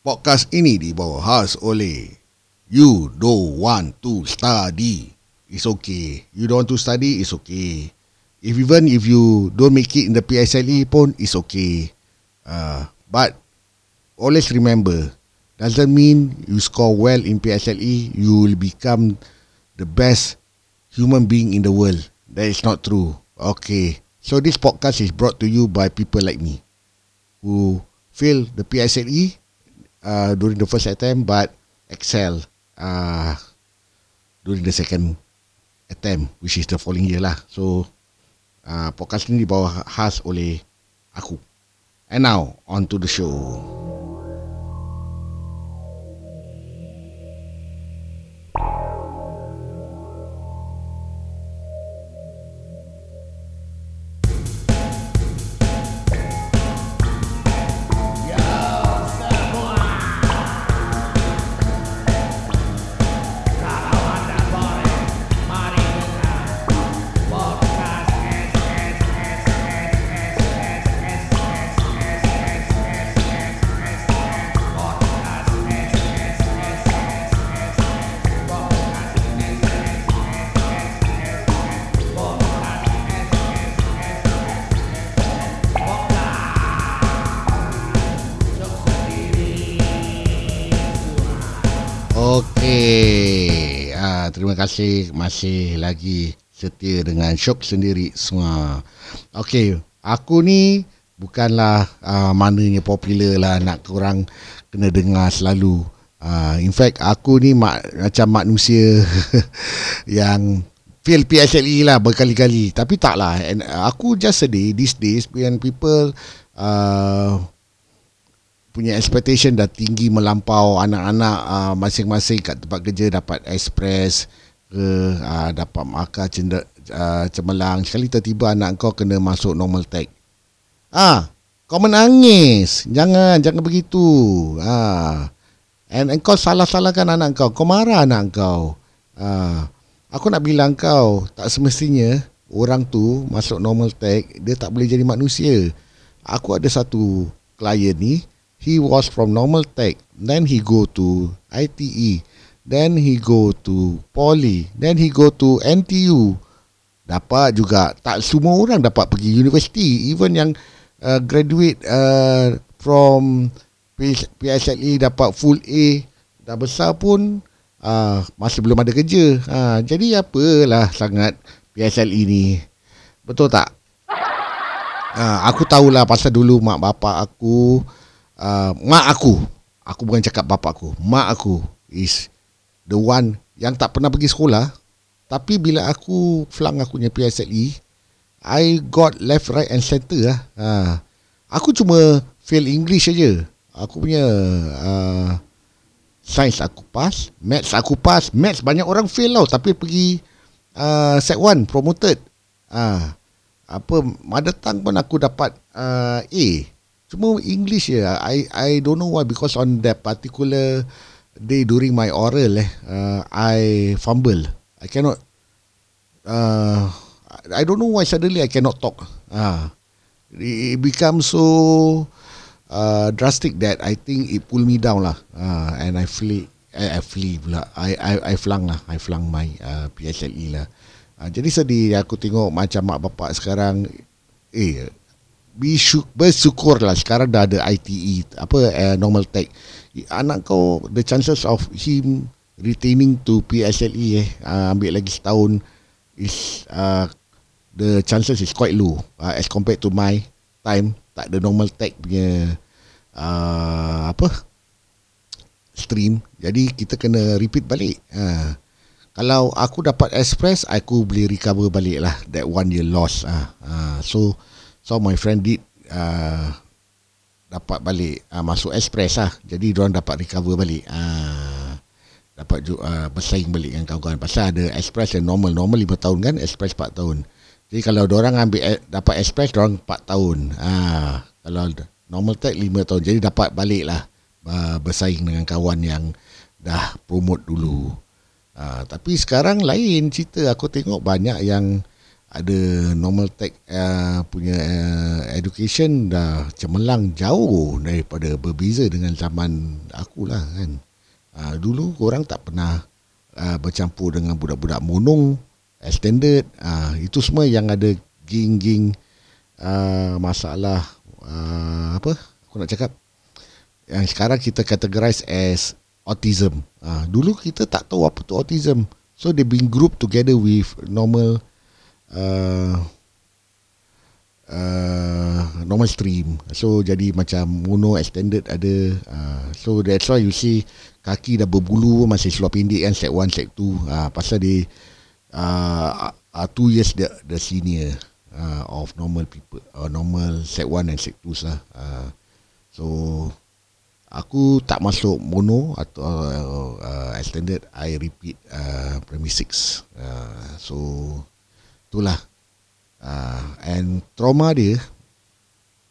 Podcast ini dibawa khas oleh You don't want to study. It's okay. You don't want to study, it's okay. If even if you don't make it in the PSLE pun, it's okay. Uh, but always remember, doesn't mean you score well in PSLE, you will become the best human being in the world. That is not true. Okay. So this podcast is brought to you by people like me who fail the PSLE uh, during the first attempt but excel uh, during the second attempt which is the following year lah. So uh, podcast ni dibawa khas oleh aku. And now on to the show. Terima kasih masih lagi setia dengan Syok sendiri semua. Okey, aku ni bukanlah uh, mananya popular lah nak korang kena dengar selalu. Uh, in fact, aku ni mak, macam manusia yang fail PSLE lah berkali-kali. Tapi taklah. Aku just sedih these days when people uh, punya expectation dah tinggi melampau anak-anak uh, masing-masing kat tempat kerja dapat express ke uh, dapat markah cender, uh, cemerlang. Sekali tiba-tiba anak kau kena masuk normal tech ah kau menangis. Jangan jangan begitu. Ah and, and kau salah-salahkan anak kau. Kau marah anak kau. Ah aku nak bilang kau tak semestinya orang tu masuk normal tech dia tak boleh jadi manusia. Aku ada satu klien ni he was from normal tech. Then he go to ITE then he go to poly. Then he go to NTU dapat juga. Tak semua orang dapat pergi universiti. Even yang uh, graduate uh, from PSLE dapat full A. Dah besar pun uh, masih belum ada kerja. Uh, jadi apalah sangat PSLE ni. Betul tak? Uh, aku tahulah pasal dulu mak bapak aku uh, mak aku. Aku bukan cakap bapa aku. Mak aku is the one yang tak pernah pergi sekolah. Tapi bila aku flung aku punya PSLE I got left right and center lah uh, aku cuma fail English aja aku punya uh, science aku pass maths aku pass maths banyak orang fail tau tapi pergi uh, set 1 promoted. Uh, apa mother tongue pun aku dapat uh, A Cuma English ya. I I don't know why because on that particular day during my oral eh, uh, I fumble. I cannot. Uh, I don't know why suddenly I cannot talk. Ah, uh, it, becomes so uh, drastic that I think it pull me down lah. Uh, and I flee. I, I flee pula. I I I flung lah. I flung my uh, PSLE lah. Uh, jadi sedih aku tengok macam mak bapak sekarang eh bersyukurlah sekarang dah ada ITE apa uh, normal tech. Anak kau the chances of him retaining to PSLE eh uh, ambil lagi setahun is uh, the chances is quite low uh, as compared to my time tak ada normal tech punya uh, apa stream. Jadi kita kena repeat balik uh, kalau aku dapat express aku boleh recover balik lah that one year loss uh, uh, so So my friend did uh, dapat balik uh, masuk express lah. Jadi dia orang dapat recover balik. Uh, dapat uh, bersaing balik dengan kawan-kawan. Pasal ada express yang normal. Normal 5 tahun kan, express 4 tahun. Jadi kalau dia orang ambil dapat express, dia orang 4 tahun. Uh, kalau normal tech 5 tahun. Jadi dapat balik lah uh, bersaing dengan kawan yang dah promote dulu. Uh, tapi sekarang lain cerita. Aku tengok banyak yang ada normal tech uh, punya uh, education dah cemerlang jauh daripada berbeza dengan zaman aku lah kan. Uh, dulu orang tak pernah uh, bercampur dengan budak-budak monong extended uh, itu semua yang ada ging-ging uh, masalah uh, apa aku nak cakap yang sekarang kita categorize as autism. Uh, dulu kita tak tahu apa tu autism. So they been grouped together with normal uh, uh, normal stream. So jadi macam mono extended ada uh, so that's why you see kaki dah berbulu masih seluar pendek kan set 1 set 2 uh, pasal dia uh, uh, two years the, the senior uh, of normal people uh, normal set 1 and set 2 lah. Uh, so Aku tak masuk mono atau uh, uh, extended I repeat uh, primary 6 uh, So itulah. Uh, and trauma dia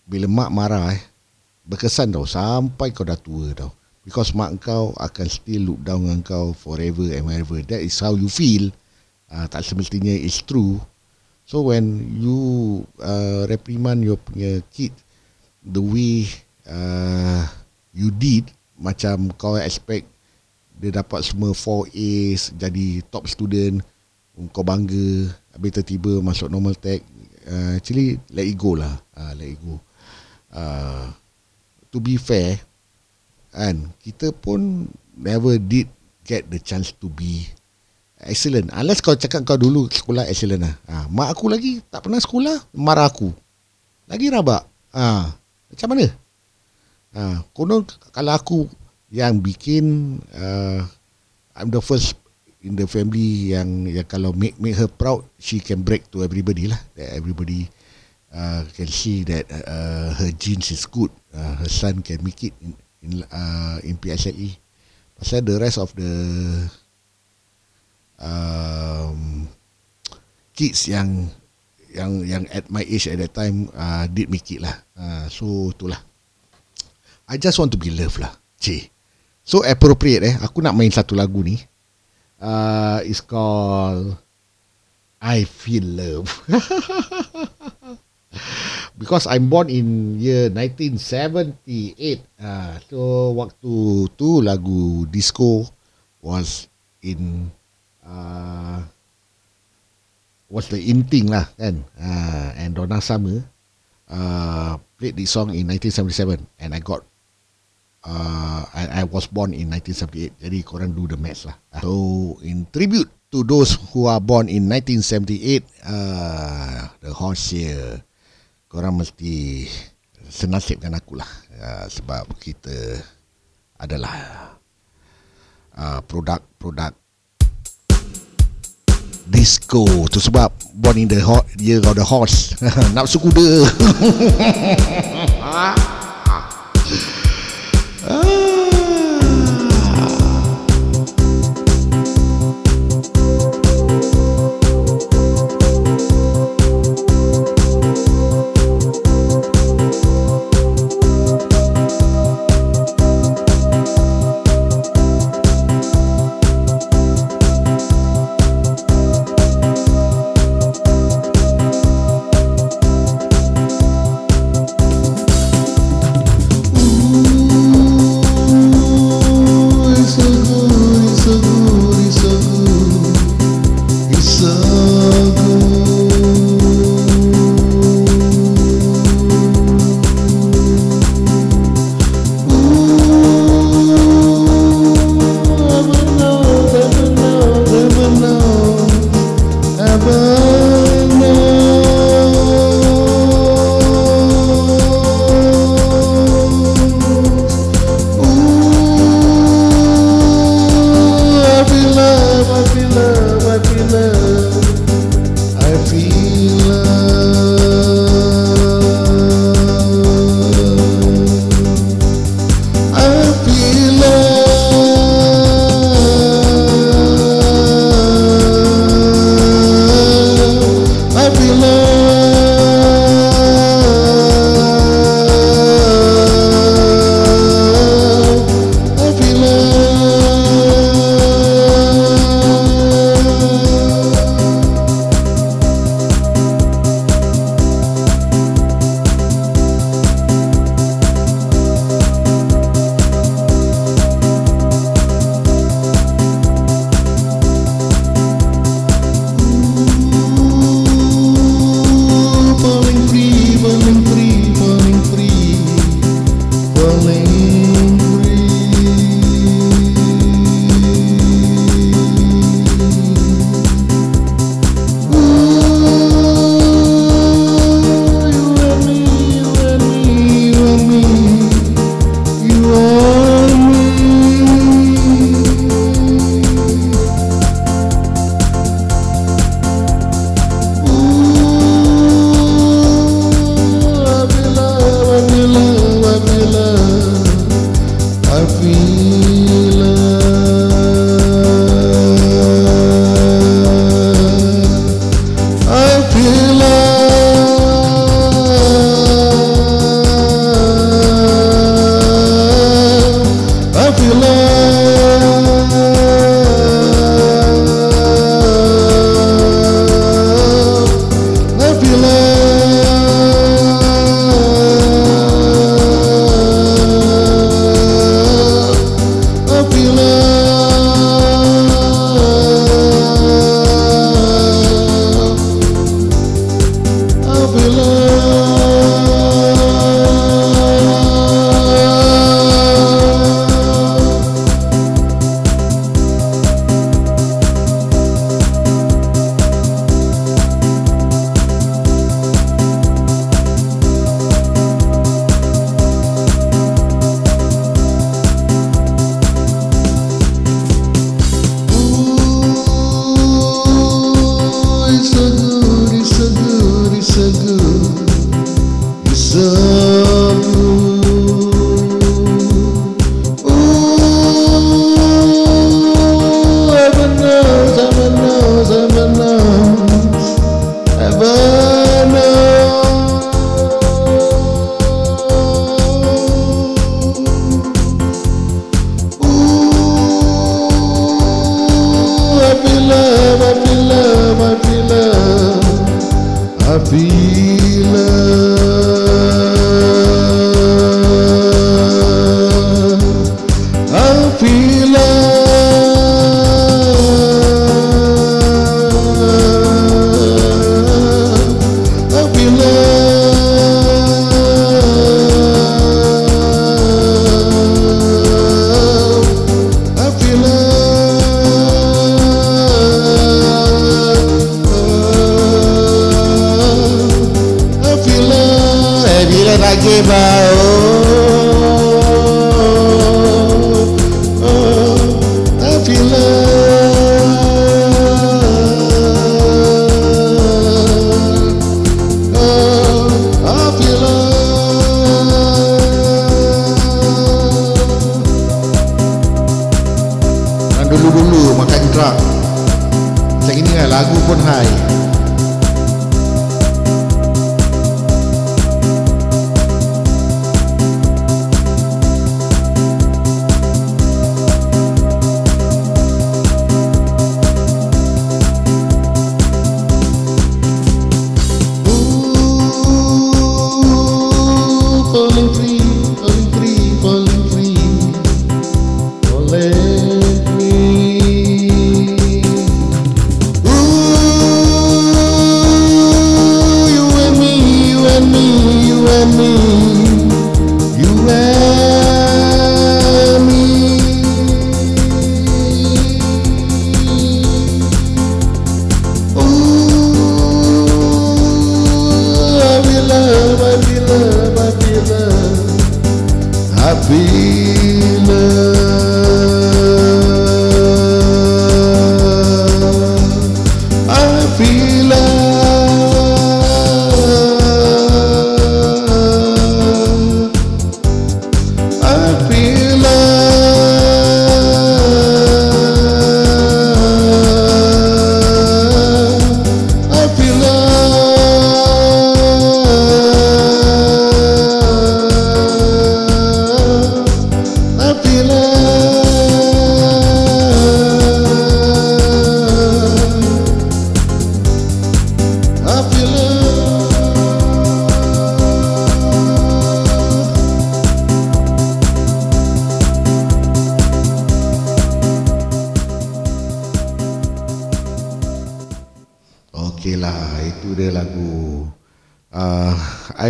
bila mak marah eh berkesan tau. Sampai kau dah tua tau. Because mak kau akan still look down on kau forever and ever. That is how you feel. Uh, tak semestinya is true. So when you uh, reprimand your punya kid the way uh, you did macam kau expect dia dapat semua 4A's jadi top student kau bangga habis tiba-tiba masuk normal tech uh, actually let it go lah. Uh, let it go. Uh, to be fair kan kita pun never did get the chance to be excellent. Unless kau cakap kau dulu sekolah excellent lah. Uh, mak aku lagi tak pernah sekolah marah aku. Lagi rabak. Uh, macam mana? Uh, konon kalau aku yang bikin uh, I'm the first in the family yang yang kalau make make her proud she can break to everybody lah. That everybody uh, can see that uh, her genes is good. Uh, her son can make it in in, uh, in PSLE pasal the rest of the um, kids yang yang yang at my age at that time uh, did make it lah. Uh, so itulah. I just want to be loved lah Cik. So appropriate eh. Aku nak main satu lagu ni uh, is called I Feel Love. Because I'm born in year 1978. Uh, so waktu tu lagu disco was in uh, was the in thing lah kan. Uh, and Donna Summer uh, played this song in 1977 and I got uh, I, I was born in 1978 jadi korang do the math lah. So in tribute to those who are born in 1978 uh, the horse here korang mesti senasibkan aku lah. Uh, sebab kita adalah uh, produk-produk disco. Tu sebab born in the hot year of the horse. Nafsu kuda Oh. Oh.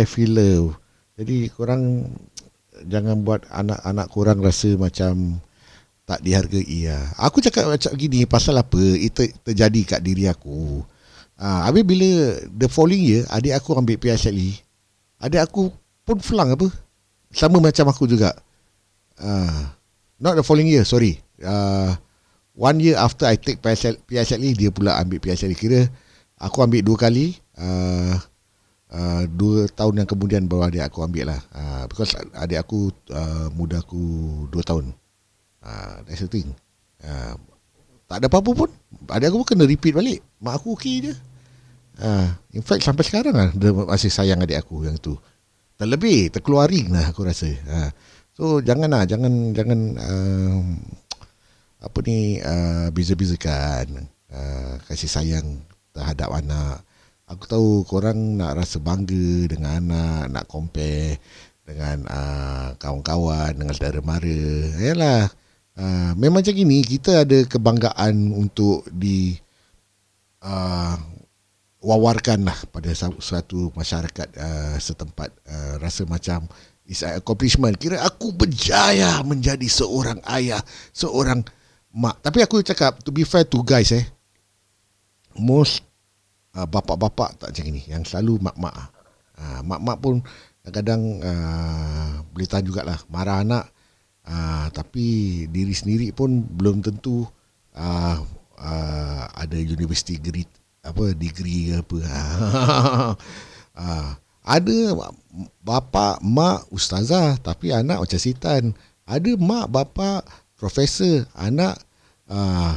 Feel love. Jadi korang jangan buat anak-anak korang rasa macam tak dihargai ya. Aku cakap macam gini pasal apa? Itu terjadi kat diri aku. Ah, habis bila the following year adik aku ambil PSLE, adik aku pun flang apa? Sama macam aku juga. Ah, not the following year, sorry. Ah, one year after I take PSLE, PSLE dia pula ambil PSLE. Kira aku ambil dua kali. Ah, uh, dua tahun yang kemudian baru adik aku ambil lah. Uh, because adik aku uh, muda aku dua tahun. Uh, that's the thing. Uh, tak ada apa-apa pun. Adik aku pun kena repeat balik. Mak aku okey je. Uh, in fact sampai sekarang lah dia masih sayang adik aku yang tu. Terlebih terkeluaring lah aku rasa. Uh, so jangan lah jangan jangan uh, apa ni uh, beza-bezakan uh, kasih sayang terhadap anak Aku tahu korang nak rasa bangga dengan anak, nak compare dengan uh, kawan-kawan, dengan saudara mara. Yalah, uh, memang macam gini, kita ada kebanggaan untuk di uh, wawarkan lah pada suatu masyarakat uh, setempat. Uh, rasa macam is an accomplishment. Kira aku berjaya menjadi seorang ayah, seorang mak. Tapi aku cakap, to be fair to guys eh, most uh, bapak-bapak tak macam ni yang selalu mak-mak uh, mak-mak pun kadang-kadang uh, boleh tahan jugalah. Marah anak uh, tapi diri sendiri pun belum tentu uh, uh, ada university degree apa degree apa. Uh, ada bapa mak ustazah tapi anak macam setan. Ada mak bapa profesor anak uh,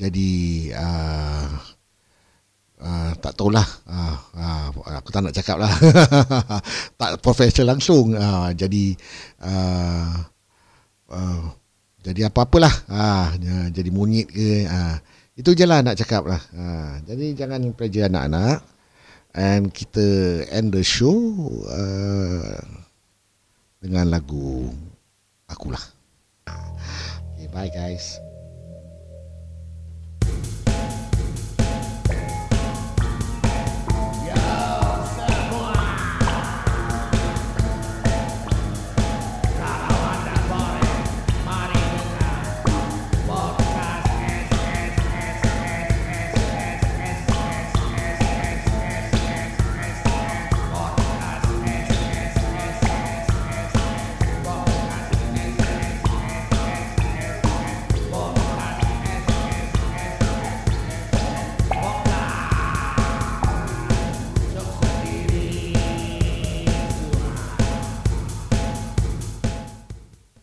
jadi uh, Uh, tak tahulah. Uh, uh, aku tak nak cakap lah. Tak professional langsung. Uh, jadi uh, uh, jadi apa-apalah. Uh, jadi monyet ke. Uh, itu je lah nak cakap lah. Uh, jadi jangan pressure anak-anak. And kita end the show uh, dengan lagu akulah okay, bye guys